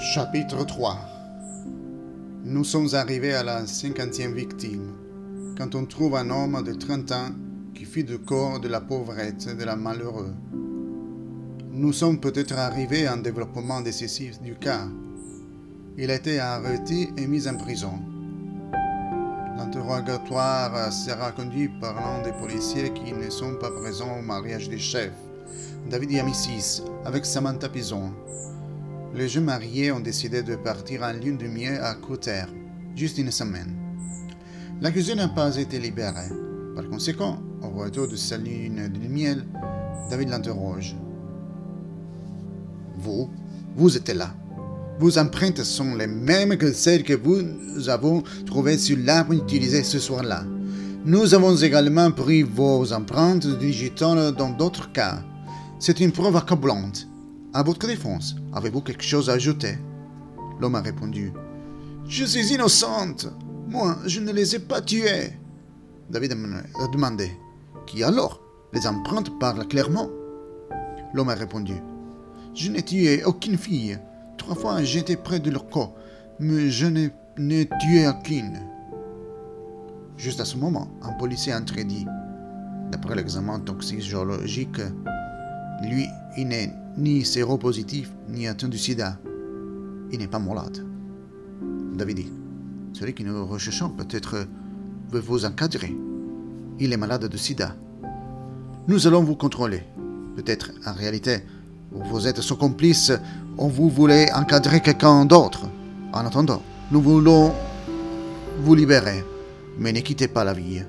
Chapitre 3 Nous sommes arrivés à la cinquantième victime, quand on trouve un homme de 30 ans qui fit du corps de la pauvrette de la malheureuse. Nous sommes peut-être arrivés à un développement décisif du cas. Il a été arrêté et mis en prison. L'interrogatoire sera conduit par l'un des policiers qui ne sont pas présents au mariage des chefs, David Yamissis, avec Samantha Pison. Les jeunes mariés ont décidé de partir en lune de miel à Couter, juste une semaine. L'accusé n'a pas été libéré. Par conséquent, au retour de sa lune de miel, David l'interroge. Vous, vous êtes là. Vos empreintes sont les mêmes que celles que nous avons trouvées sur l'arbre utilisé ce soir-là. Nous avons également pris vos empreintes digitales dans d'autres cas. C'est une preuve accablante. À votre défense, avez-vous quelque chose à ajouter? L'homme a répondu Je suis innocente. Moi, je ne les ai pas tués. David a demandé Qui alors Les empreintes parlent clairement? L'homme a répondu Je n'ai tué aucune fille. Trois fois, j'étais près de leur corps, mais je n'ai tué aucune. Juste à ce moment, un policier a entré dit D'après l'examen toxicologique, lui, il n'est ni séropositif, ni atteint du sida. Il n'est pas malade. David dit Celui que nous recherchons peut-être veut vous encadrer. Il est malade de sida. Nous allons vous contrôler. Peut-être, en réalité, vous êtes son complice ou vous voulez encadrer quelqu'un d'autre. En attendant, nous voulons vous libérer, mais ne quittez pas la ville.